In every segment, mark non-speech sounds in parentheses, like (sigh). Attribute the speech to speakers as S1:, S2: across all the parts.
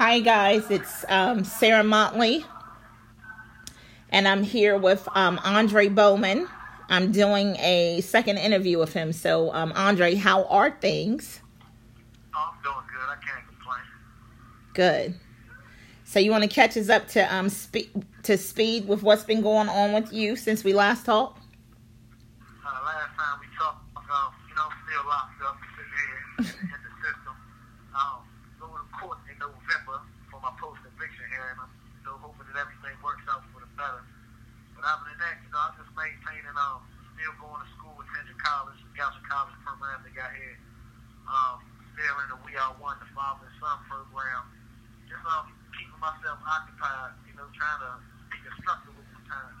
S1: Hi, guys. It's um, Sarah Motley, and I'm here with um, Andre Bowman. I'm doing a second interview with him. So, um, Andre, how are things?
S2: Oh, I'm doing good. I can't complain.
S1: Good. So, you want to catch us up to um spe- to speed with what's been going on with you since we last talked?
S2: Uh, last time we talked, uh, you know, I'm still locked up, sitting here (laughs) in the system. Um, going to court in November for my post-conviction hearing. I'm you know, hoping that everything works out for the better. But other than that, you know, I'm just maintaining, um, still going to school, attending college, the Goucher College program they got here. Um, still in the We Are One, the Father and Son program. Just um, keeping myself occupied, you know, trying to be constructive with my time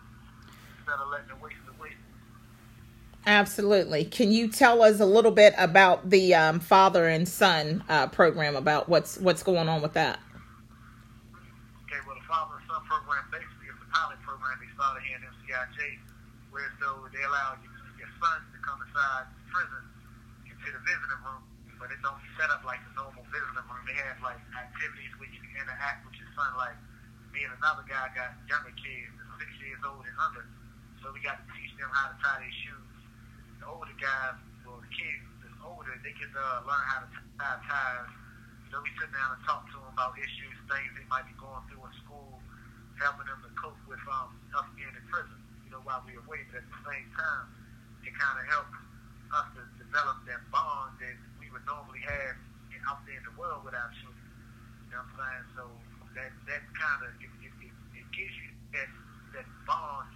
S2: instead of letting it waste it waste.
S1: Absolutely. Can you tell us a little bit about the um, father and son uh, program? About what's what's going on with that?
S2: Okay, well, the Father and Son program basically is a pilot program they started here in MCIJ, so they allow you, your sons to come inside the prison into the visiting room, but it don't set up like the normal visiting room. They have like activities where you can interact with your son. Like me and another guy got younger kids, six years old and under, so we got to teach them how to tie their shoes. The older guys, well, the kids that's older, they can uh, learn how to tie ties. So we sit down and talk to them about issues, things they might be going through in school, helping them to cope with um, us being in prison, know, while we're away. But at the same time, it kind of helps us to develop that bond that we would normally have out there in the world with our. You know what I'm saying? So that that kind of it, it, it, it gives you that that bond.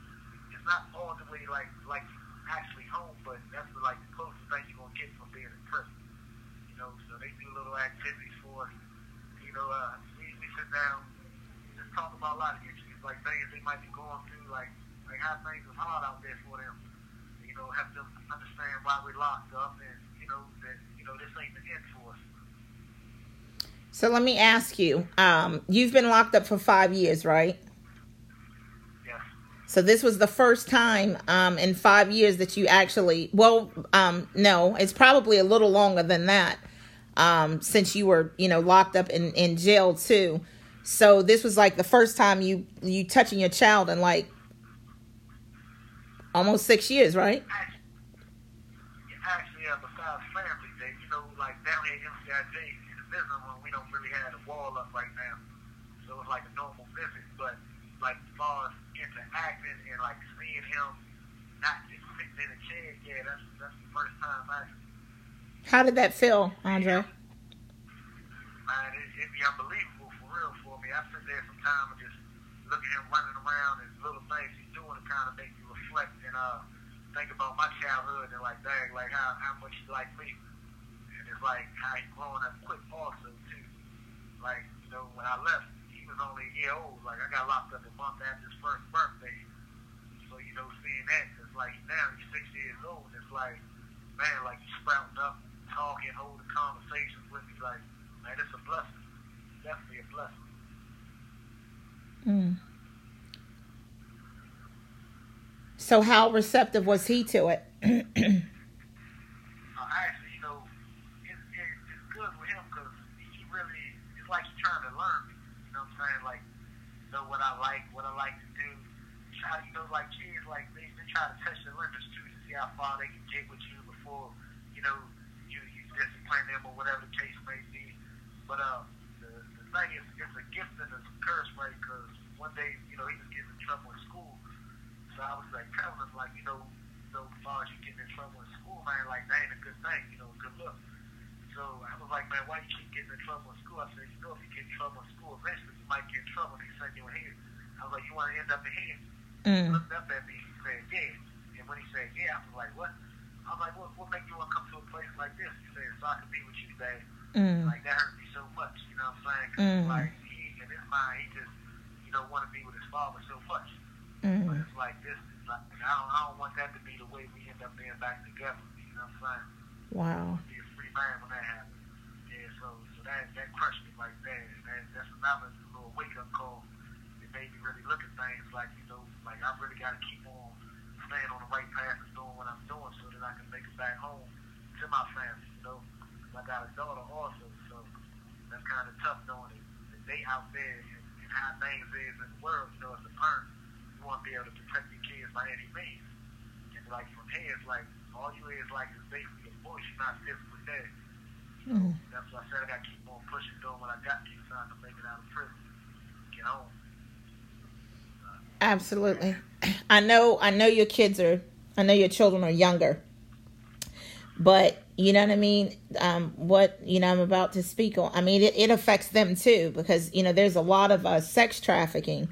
S2: It's not all the way like like actually home, but that's like the closest thing you're gonna get from being in prison. You know, so they do little activities for us. You know, uh, we, we sit down, just talk about a lot of issues, like things they might be going through, like how things is hard out there for them. You know, have them understand why we're locked up, and you know that you know this ain't the end for us.
S1: So let me ask you. Um, you've been locked up for five years, right?
S2: Yes.
S1: So this was the first time um, in five years that you actually. Well, um, no, it's probably a little longer than that. Um, since you were, you know, locked up in, in jail too. So this was like the first time you you touching your child in like almost six years, right?
S2: Actually, uh, besides family, they, you know, like down here at MCIJ in the visiting room, we don't really have a wall up right now, so it's like a normal visit. But like as far as interacting and like seeing him not just sitting in a chair, yeah, that's that's the first time actually.
S1: How did that feel, Andre?
S2: Man, it, it'd be unbelievable for real for me. I sit there sometimes and just look at him running around and little things he's doing to kind of make reflect and uh think about my childhood and like dang, like how how much he liked me. And it's like how he growing up quick also too. Like, you know, when I left he was only a year old. Like I got locked up a month after his first birthday. So, you know, seeing that, it's like now he's six years old, it's like, man, like he's sprouting up, talking, holding conversations with me, like, man, it's a blessing. Definitely a blessing.
S1: Mm. So how receptive was he to it? (clears throat)
S2: Uh, it's good with him because he really, it's like he's trying to learn me. You know what I'm saying? Like, know what I like, what I like to do. Try, you know, like kids, like they, they try to touch the limits too to see how far they can get with you before, you know, you, you discipline them or whatever the case may be. But the, the thing is, it's a gift and it's a curse, right? Because one day, you know, he was getting in trouble in school. I was like telling him, like, you know, so far as you getting in trouble in school, man, like that ain't a good thing, you know, good look. So I was like, man, why you keep getting in trouble in school? I said, you know, if you get in trouble in school, eventually you might get in trouble. They send you here. I was like, you want to end up in here?
S1: Mm.
S2: He looked up at me. He said, yeah. And when he said, yeah, I was like, what? I was like, what, what make you want to come to a place like this? He said, so I can be with you, Dad.
S1: Mm.
S2: Like that hurt me so much, you know what I'm saying? 'Cause,
S1: Mm.
S2: like he in his mind, he just, you know, want to be with his father so much. But Like this. It's like I don't, I don't want that to be the way we end up being back together. You know what I'm saying?
S1: Wow.
S2: Be a free man when that happens. Yeah. So, so that that crushed me like that. And that, that's another little wake up call. It made me really look at things like you know, like I really got to keep on staying on the right path and doing what I'm doing so that I can make it back home to my family. You know, I got a daughter also, so that's kind of tough knowing that, that they how things is in the world. You know, as a parent, to be able to protect your kids by any means. And like from here, it's like all you is like is basically a bush, not physically there. So mm. that's why I said I got to keep on pushing, doing what I got to keep trying to make it out of prison, get home.
S1: Absolutely. I know. I know your kids are. I know your children are younger, but you know what I mean. Um, what you know, I'm about to speak on. I mean, it, it affects them too because you know there's a lot of uh, sex trafficking,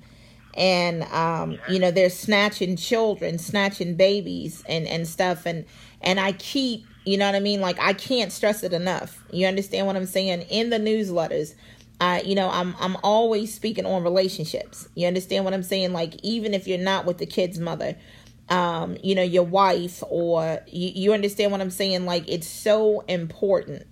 S1: and um, you know they're snatching children, snatching babies, and and stuff, and and I keep you know what I mean. Like I can't stress it enough. You understand what I'm saying? In the newsletters, I, you know, I'm I'm always speaking on relationships. You understand what I'm saying? Like even if you're not with the kid's mother, um, you know, your wife or you, you understand what I'm saying? Like it's so important,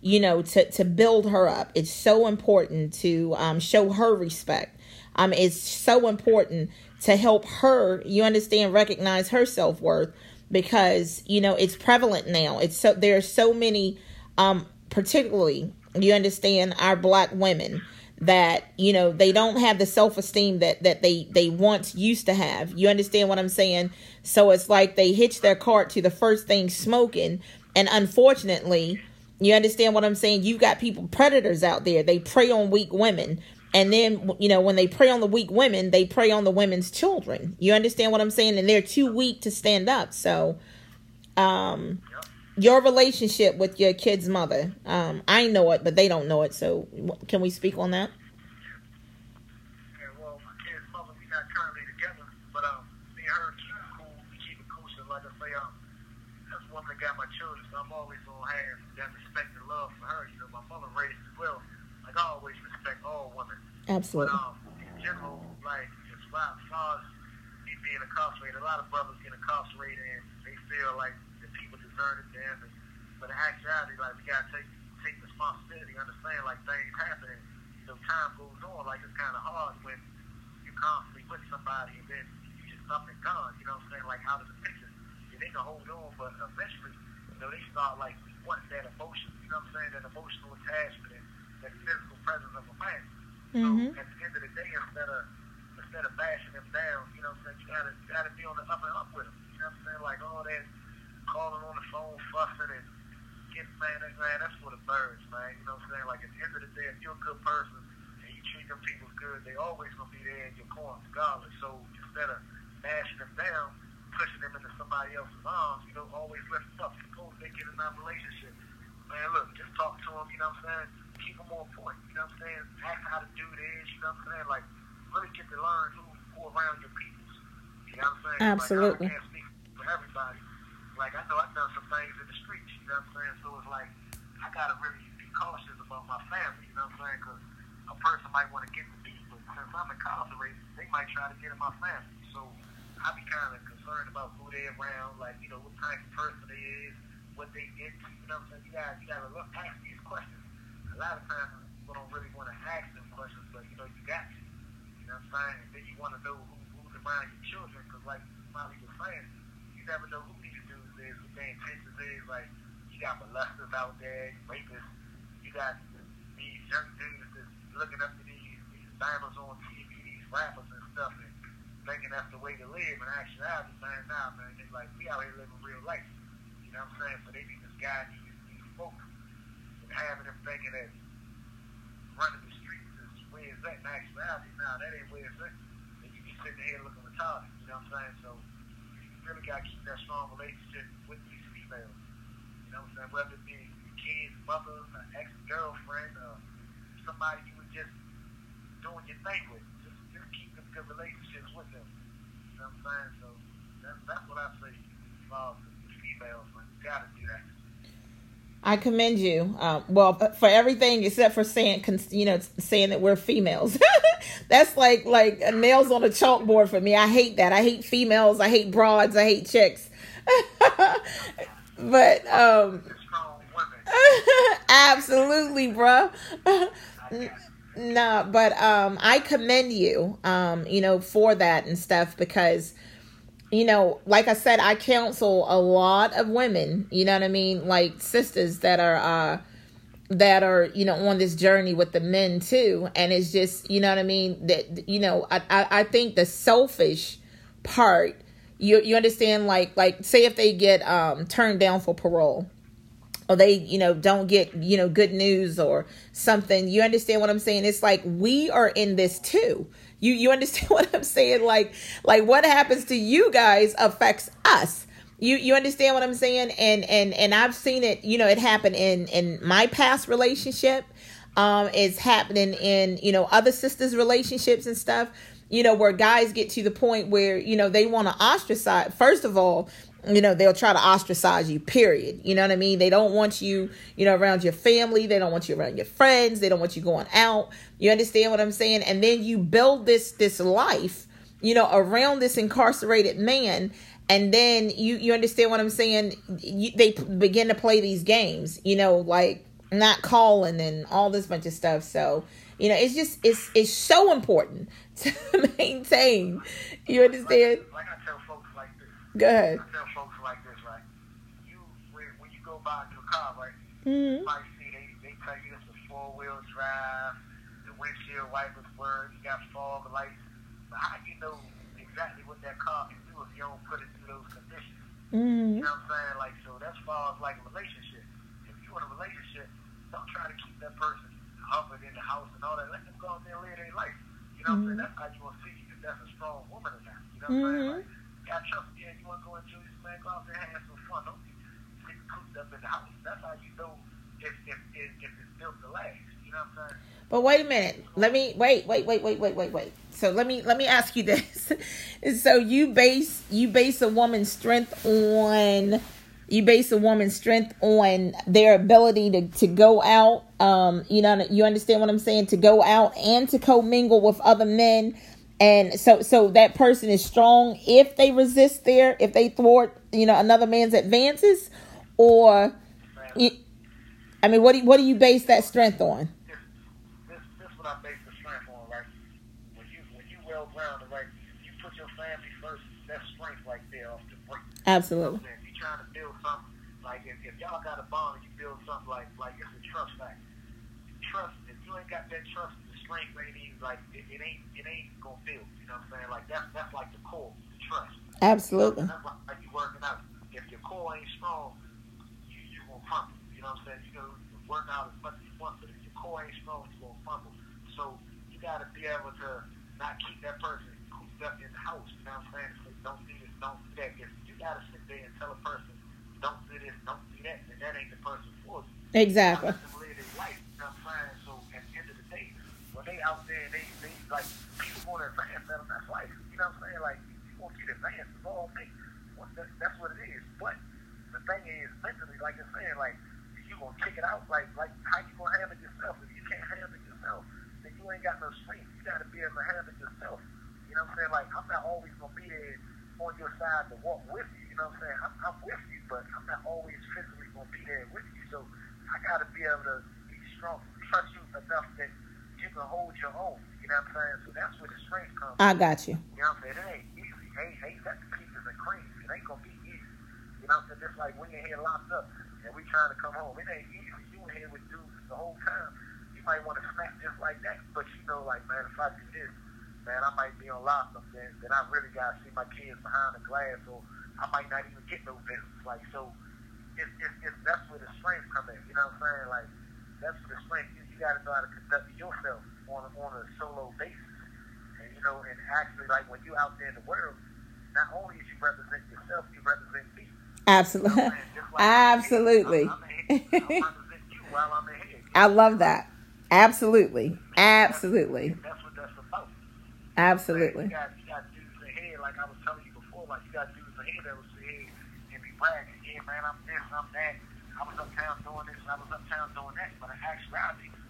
S1: you know, to to build her up. It's so important to um, show her respect. Um, it's so important to help her. You understand? Recognize her self worth because you know it's prevalent now. It's so there are so many, um, particularly you understand our black women that you know they don't have the self-esteem that that they they once used to have you understand what i'm saying so it's like they hitch their cart to the first thing smoking and unfortunately you understand what i'm saying you've got people predators out there they prey on weak women and then you know when they prey on the weak women they prey on the women's children you understand what i'm saying and they're too weak to stand up so um your relationship with your kid's mother. Um, I know it, but they don't know it. So, can we speak on that?
S2: Me I um, that's the woman that got my children. So I'm always gonna have that respect and love for her. You know, my mother raised as well. Like I always respect.
S1: Absolutely.
S2: Um, in general, like as far as me being incarcerated, a lot of brothers get incarcerated and they feel like the people deserted them. And, but in actuality, like we gotta take take responsibility, understand like things happen. And, you know, time goes on. Like it's kind of hard when you're constantly with somebody and then you just up and gone. You know what I'm saying? Like out of the picture. And they can hold on, but eventually, you know, they start like wanting that emotion. You know what I'm saying? That emotional attachment and that physical presence of a man. Mm-hmm. So at the end of the day, instead of instead of bashing them down, you know I'm saying? You gotta gotta be on the up and up with them. You know what I'm saying? Like all that calling on the phone, fussing and getting man, man, that's for the birds, man. You know what I'm saying? Like at the end of the day, if you're a good person and you treat them people good, they always gonna be there in your corner, regardless. So instead of bashing them down, pushing them into somebody else's arms, you know, always lift up. Suppose they get that relationship. Man, look, just talk to them, you know what I'm saying? Them on you know what I'm saying? Ask how to do this, you know what I'm saying? Like, really get to learn who, who around your people. You know what I'm saying?
S1: Absolutely.
S2: Like, I can't speak for everybody, like I know I've done some things in the streets, you know what I'm saying? So it's like I gotta really be cautious about my family, you know what I'm saying? Because a person might want to get to me, but since I'm incarcerated, they might try to get in my family. So I be kind of concerned about who they around, like you know what type of person they is, what they into, you know what I'm saying? You gotta you gotta look ask these questions. Lot of times people don't really want to ask them questions, but you know you got to. You know what I'm saying? And then you want to know who, who's around your children, because like Molly was saying, you never know who saying Texas is what their intentions is, like you got molesters out there, rapists, you got these young dudes that's looking up to these these diamonds on TV, these rappers and stuff, and thinking that's the way to live. And actuality, man, nah, man, it's like we out here living real life. You know what I'm saying? So they be misguiding these these folks and having them thinking that running the streets is where is that. In actuality, nah, that ain't where it's at. And you be sitting here looking retarded. You know what I'm saying? So you really got to keep that strong relationship with these females. You know what I'm saying? Whether it be your kid's mother, an ex-girlfriend, or somebody you were just doing your thing with. Just, just keep them good relationships with them. You know what I'm saying? So that's, that's what I say about the females. Like, you got to do that.
S1: I commend you. Um, well, for everything except for saying, you know, saying that we're females. (laughs) That's like like nails on a chalkboard for me. I hate that. I hate females. I hate broads. I hate chicks. (laughs) but um, (laughs) absolutely, bruh. nah, but um, I commend you. Um, you know, for that and stuff because you know, like I said, I counsel a lot of women, you know what I mean? Like sisters that are, uh, that are you know on this journey with the men too. And it's just you know what i mean? That you know i i, I think the selfish part you you understand like like say if they get um turned down for parole or they you know don't get you know good news or something you understand what i'm saying? It's like we are in this too you you understand (laughs) what i'm saying? Like like what happens to you guys affects us. You you understand what i'm saying? And and and i've seen it you know it happen in in my past relationship um it's happening in you know other sisters relationships and stuff you know where guys get to the point where you know they want to ostracize first of all you know they'll try to ostracize you period. You know what i mean? They don't want you you know around your family. They don't want you around your friends. They don't want you going out. You understand what i'm saying? And then you build this this life you know around this incarcerated man. And then you you understand what i'm saying? You, they begin to play these games you know like not calling and all this bunch of stuff. So you know it's just it's it's so important (laughs) to maintain. You understand?
S2: Like, like I tell folks like this.
S1: Go ahead
S2: I tell folks like this, right? You when, when you go buy a new car, right?
S1: hmm
S2: You might see they, they tell you it's a four wheel drive, the windshield wipers work, you got fog lights. But how do you know exactly what that car can do if you don't put it through those conditions?
S1: hmm
S2: You know what I'm saying? Like so that's far as like a relationship. If you in a relationship, don't try to keep that person hubbard in the house and all that. Let them go out there and live their life. You know what I'm saying? That's how you will see if that's a strong woman or not. You know what I'm saying? Like, trust yeah, you want to go go and have some fun. Don't be sitting cooped up in the house. That's how you know if if if, if it's built to last. You know what I'm saying?
S1: But wait a minute. Let me wait, wait, wait, wait, wait, wait, wait. So let me let me ask you this. (laughs) so you base you base a woman's strength on you base a woman's strength on their ability to, to go out. Um, you know, you understand what I'm saying? To go out and to commingle with other men. And so so that person is strong if they resist there, if they thwart, you know, another man's advances, or you, I mean, what do you, what do you base that strength on?
S2: This this this what I base the strength on, right? When you when you well grounded, right? You put your family first. That's strength right there off the break.
S1: Absolutely.
S2: If you're trying to build something, like if, if y'all got a bond and you build something like like it's a trust factor. Trust, if you ain't got that trust, the strength like it, it ain't it ain't gonna build. You know what I'm saying? Like that's that's like the core, the trust.
S1: Absolutely.
S2: That's like, like you working out. If your core ain't strong, you you gonna fumble. You know what I'm saying? You gonna work out as much as you want, but if your core ain't strong, you gonna fumble. So you gotta be able to not keep that person cooped up in the house. You know what I'm saying? So don't do this, don't do that. If you gotta sit there and tell a person, don't do this, don't do that, then that ain't the person for you.
S1: Exactly
S2: live their life. You know what I'm saying? So at the end of the day, when they out there, they they like people want to advance them. That's life. You know what I'm saying? Like you want to advance is all me. What that, that's what it is. But the thing is, mentally, like you're saying, like you gonna kick it out. Like like how you gonna handle yourself? If you can't handle yourself, then you ain't got no strength. You gotta be able to handle yourself. You know what I'm saying? Like I'm not always gonna be there on your side to walk with you. You know what I'm saying? I'm, I'm with you, but I'm not always physically gonna be there with you. So I gotta be able to be strong, trust you enough that can hold your own. You know what I'm saying? So that's where the strength comes.
S1: I got you.
S2: You know what I'm saying? It ain't easy. Ain't ain't got the peaches and cream. It ain't gonna be easy. You know what I'm saying? Just like when you're here locked up and we trying to come home, it ain't easy. You in here with dudes the whole time. You might want to snap just like that, but you know, like man, if I do this, man, I might be on lockdown. Then then I really gotta see my kids behind the glass, or I might not even get no visits. Like so, it's it's, it's that's where the strength come in. You know what I'm saying? Like that's where the strength. You, you gotta know how to conduct yourself on a, on a solo basis. And you know, and actually, like when you out there in the world, not only is you represent yourself, you represent me.
S1: Absolutely. (laughs) Absolutely.
S2: I'm, I'm. I represent you while I'm. (laughs)
S1: I love that. Absolutely. Absolutely.
S2: That's what that's about.
S1: Absolutely.
S2: You got, you got dudes ahead, like I was telling you before, like you got dudes ahead that sit here and be bragging, yeah, man, I'm this, I'm that. I was uptown doing this, I was uptown doing that. But in actuality, you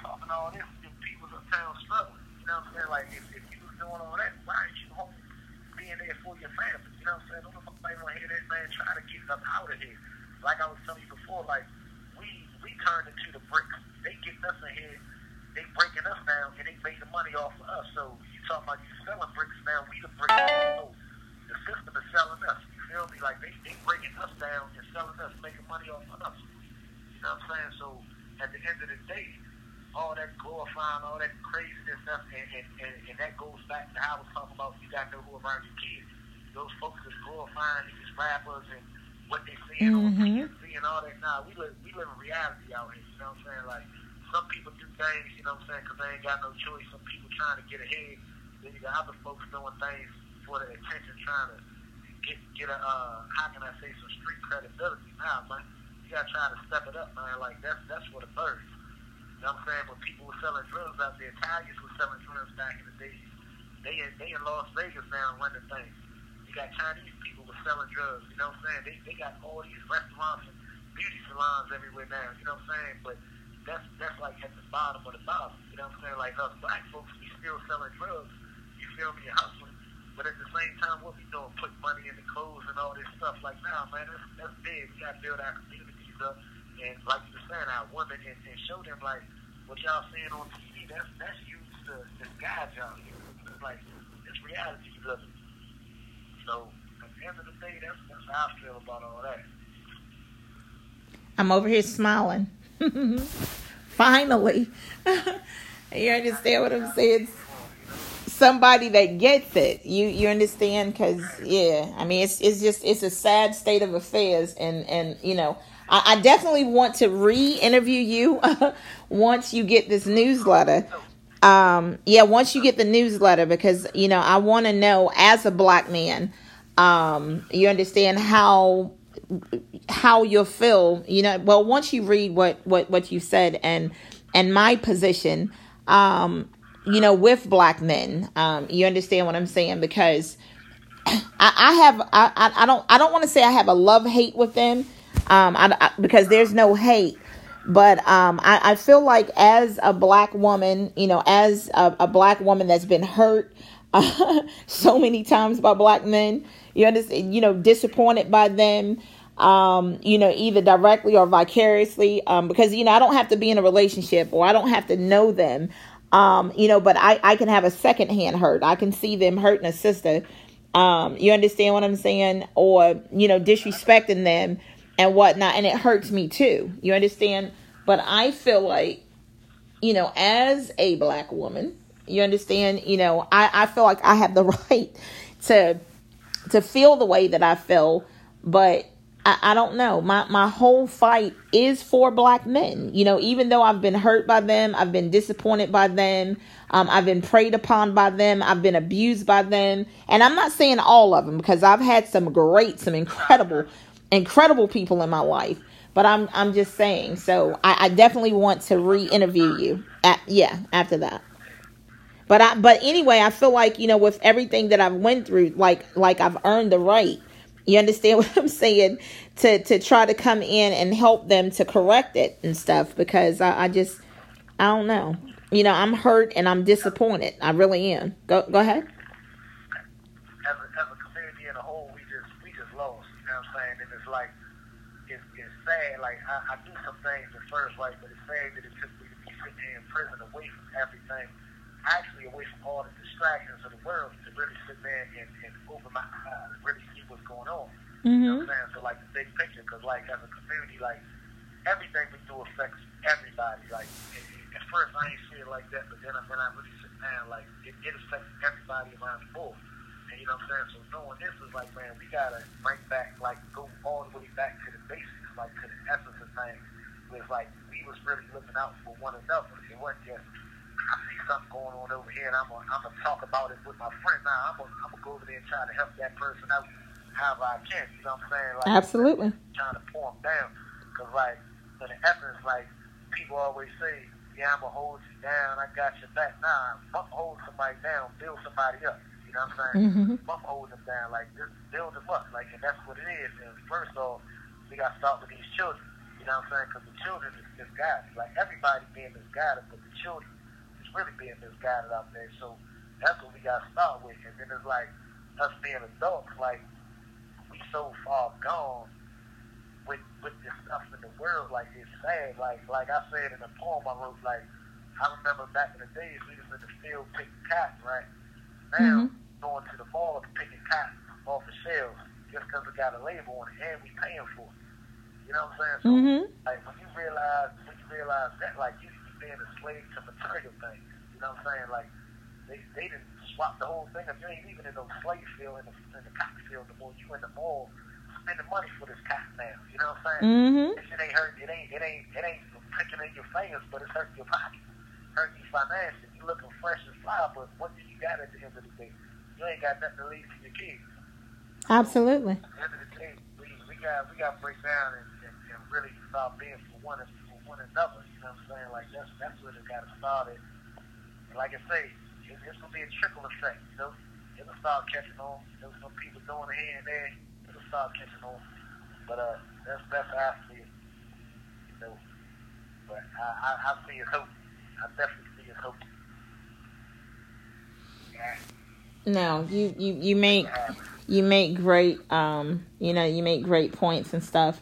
S2: talking all this, and people's uptown struggling. You know what I'm saying? Like, if, if you was doing all that, why aren't you home being there for your family? You know what I'm saying? Don't nobody want to hear that man try to get up out of here. Like I was telling you before, like, we we turned into the bricks. They getting us in here, they breaking us down, and they making money off of us. So you talking about you selling bricks now, we the bricks. So the system is selling us. You feel me? Like they, they breaking us down and selling us, making money off of us. You know what I'm saying? So at the end of the day, all that glorifying, all that craziness and, and, and, and that goes back to how I was talking about you got to know who around your kids. Those folks is glorifying these rappers and what they saying mm-hmm. on TMZ and all that. Nah, we live we live in reality out here. You know what I'm saying? Like some people do things, you know what I'm saying, because they ain't got no choice. Some people trying to get ahead. Then you got other folks doing things for the attention, trying to get get a uh, how can I say some street credibility. Nah, man, you gotta try to step it up, man. Like that's that's what it birth. You know what I'm saying? When people were selling drugs out there, Italians were selling drugs back in the day. They they in Las Vegas now running things. You got Chinese people were selling drugs. You know what I'm saying? They they got all these restaurants and beauty salons everywhere now. You know what I'm saying? But that's that's like at the bottom of the bottom. You know what I'm saying? Like us black folks, we still selling drugs. You feel me? Hustling. But at the same time, what we doing? Put money in the clothes and all this stuff. Like, nah, man, that's that's big. We gotta build our communities up and like you were saying, our women and, and show them like what y'all seeing on TV. That's that's used to, to guide y'all here. Like it's reality you. So at the end of the day, that's that's how I feel about all that.
S1: I'm over here smiling. (laughs) Finally. (laughs) you understand what I'm saying? Somebody that gets it. You you understand? Because yeah, I mean it's it's just it's a sad state of affairs, and and you know I, I definitely want to re-interview you (laughs) once you get this newsletter. Um, yeah, once you get the newsletter, because you know I want to know as a black man, um, you understand how how you'll feel. You know, well, once you read what what what you said and and my position, um, you know, with black men, um, you understand what I'm saying because. (clears throat) I, I have I, I don't I don't want to say I have a love hate with them um, I, I, because there's no hate. But um, I, I feel like as a black woman, you know, as a, a black woman that's been hurt uh, (laughs) so many times by black men, you understand, you know, disappointed by them, um, you know, either directly or vicariously, um, because you know, I don't have to be in a relationship or I don't have to know them, um, you know, but I, I can have a secondhand hurt. I can see them hurting a sister. Um, you understand what I'm saying? Or, you know, disrespecting them and whatnot. And it hurts me too. You understand? But I feel like, you know, as a black woman, you understand, you know, I, I feel like I have the (laughs) right to to feel the way that I feel, but I, I don't know. My my whole fight is for black men. You know, even though I've been hurt by them, I've been disappointed by them, um, I've been preyed upon by them, I've been abused by them, and I'm not saying all of them because I've had some great, some incredible incredible people in my life. But I'm I'm just saying. So I, I definitely want to re-interview you. At, yeah, after that. But I but anyway, I feel like you know with everything that I've went through, like like I've earned the right. You understand (laughs) what I'm saying? To to try to come in and help them to correct it and stuff because I, I just I don't know. You know, I'm hurt and I'm disappointed. I really am. Go go ahead.
S2: sad. Like I, I do some things at first, like, but it's sad that it took me to be sitting here in prison away from everything, actually away from all the distractions of the world, to really sit there and, and open my eyes, and really see what's going on. Mm-hmm. You know what I'm saying? So like the big picture, because like as a community, like everything we do affects everybody. Like at first I ain't see it like that, but then when I really sit down, like it, it affects everybody around the board. And you know what I'm saying? So knowing this is like, man, we gotta bring back, like, go all the way back to the basics like to the essence of things. It was like we was really looking out for one another. It wasn't just I see something going on over here and I'm gonna, I'm gonna talk about it with my friend. Now I'm gonna, I'm gonna go over there and try to help that person out however I can. You know what I'm saying? Like,
S1: Absolutely.
S2: Trying to pour them down because like in the essence, like people always say, yeah, I'm gonna hold you down. I got your back. Nah, I'm hold somebody down, build somebody up. You know what I'm saying? Mm-hmm. I'm holding them down, like just build them up, like, and that's what it is. And first off, we got to start with these children. You know what I'm saying? Because the children is misguided. Like everybody being misguided, but the children is really being misguided out there. So that's what we got to start with. And then it's like us being adults, like we so far gone with with this stuff in the world. Like it's sad. Like like I said in the poem I wrote, like I remember back in the days we was in the field picking cotton, right? Now mm-hmm. going to the mall to picking cotton off the shelves just because it got a label on it and we paying for it. You know what I'm saying? So, mm-hmm. like, when you realize, when you realize that, like, you being a slave to material things. You know what I'm saying? Like, they, they didn't swap the whole thing. If you ain't even in no slave field, in the, in the cotton field, the more you in the mall spending money for this cotton now. You know what I'm saying?
S1: Mm-hmm.
S2: This shit ain't hurting. It ain't, it ain't, it ain't pricking in your fingers, but it's hurting your pocket. Hurting you financially. You looking fresh and fly, but what do you got at the end of the day? You ain't got nothing to leave to your kids.
S1: Absolutely.
S2: At the end of the day, we, we got we got to break down and really start being for one and for one another. You know what I'm saying? Like that's that's where it got to start. It. And like I say, it, it's gonna be a trickle effect. You know, it'll start catching on. There's some people doing it here and there. It'll start catching on. But uh, that's that's how I see it. You know, but I I, I see it hope. I definitely see it hope. Yeah.
S1: No, you you you make you make great um you know you make great points and stuff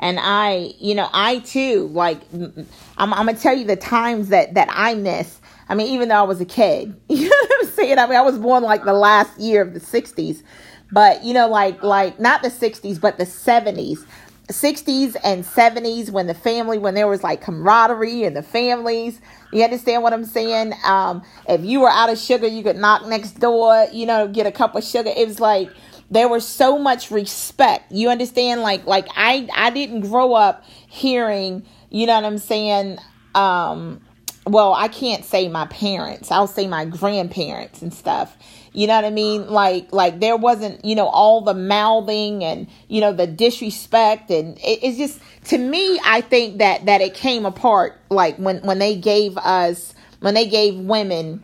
S1: and i you know i too like i'm, I'm gonna tell you the times that that i miss. I mean even though i was a kid (laughs) you know what i'm saying? I mean i was born like the last year of the 60s but you know like like not the 60s but the 70s 60s and 70s when the family when there was like camaraderie in the families. You understand what i'm saying? Um if you were out of sugar you could knock next door you know get a cup of sugar. It was like there was so much respect. You understand? Like like i i didn't grow up hearing you know what i'm saying? Um well i can't say my parents. I'll say my grandparents and stuff. You know what I mean? Like, like there wasn't, you know, all the mouthing and, you know, the disrespect. And it, it's just, to me, I think that, that it came apart, like when, when they gave us, when they gave women,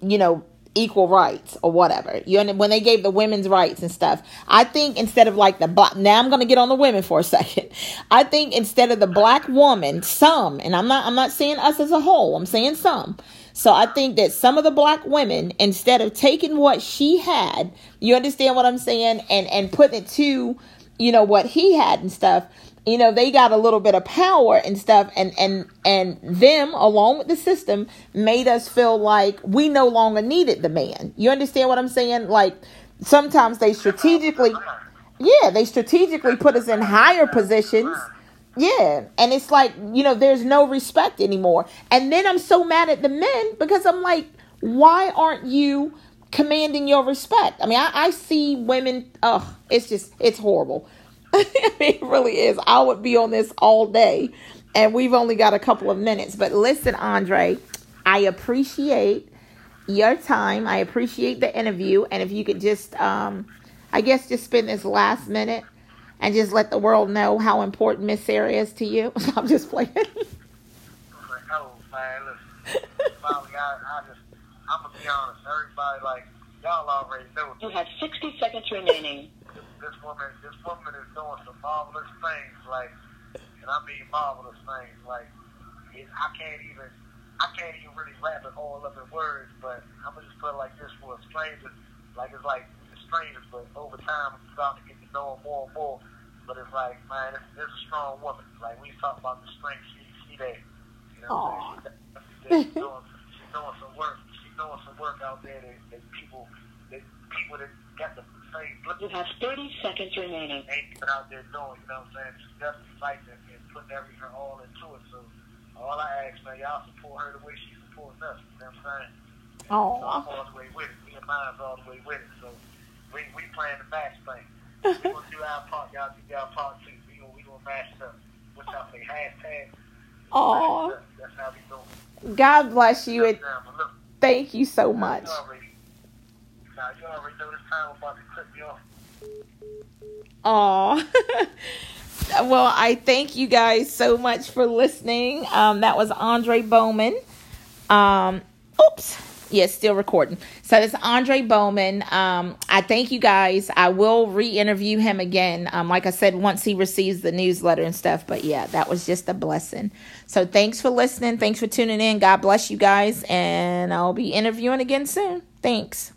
S1: you know, equal rights or whatever. You know, when they gave the women's rights and stuff. I think instead of like the black now I'm going to get on the women for a (laughs) second. I think instead of the black woman, some, and I'm not I'm not saying us as a whole. I'm saying some. So I think that some of the black women instead of taking what she had, you understand what I'm saying, and and putting it to, you know, what he had and stuff, you know they got a little bit of power and stuff and and and them along with the system made us feel like we no longer needed the man. You understand what i'm saying? Like sometimes they strategically yeah they strategically put us in higher positions. Yeah and it's like you know there's no respect anymore. And then i'm so mad at the men because i'm like why aren't you commanding your respect? I mean i, I see women oh it's just it's horrible (laughs) it really is. I would be on this all day, and we've only got a couple of minutes. But listen, Andre, I appreciate your time. I appreciate the interview, and if you could just, um, I guess, just spend this last minute and just let the world know how important Miss Sarah is to you. (laughs) I'm just playing. (laughs)
S2: oh man, listen, finally, I, I just, I'm gonna be honest. Everybody, like, y'all already know.
S3: You have 60 seconds remaining
S2: this woman, this woman is doing some marvelous things, like, and I mean marvelous things, like, it, I can't even, I can't even really wrap it all up in words, but I'm gonna just put it like this for a stranger, like it's like strangers, but over time we start to get to know her more and more. But it's like, man, this, this is a strong woman. Like we talk about the strength, she, she there. You know what I'm saying? She's doing, (laughs) she's doing some work. She's doing some work out there that, that people, that people that got the
S3: you have 30 seconds remaining.
S2: Ain't been out there doing, you know what I'm saying? She's definitely fighting and, and putting every her all into it. So all I ask, man, y'all support her the way she supports us. You know what I'm saying?
S1: Oh.
S2: So I'm all the way with it. Me and mine's all the way with it. So we we playing the match thing. we gonna (laughs) do our part, y'all do y'all part too. We gonna we gonna match up. What y'all say? Hashtag.
S1: Oh.
S2: That's how we doing.
S1: God bless you and thank you so much.
S2: Now, you already know this time about to clip off.
S1: Aw. (laughs) well, I thank you guys so much for listening. Um, that was Andre Bowman. Um, oops. Yes, yeah, still recording. So this Andre Bowman. Um, I thank you guys. I will re-interview him again. Um, like I said, once he receives the newsletter and stuff. But yeah, that was just a blessing. So thanks for listening. Thanks for tuning in. God bless you guys, and I'll be interviewing again soon. Thanks.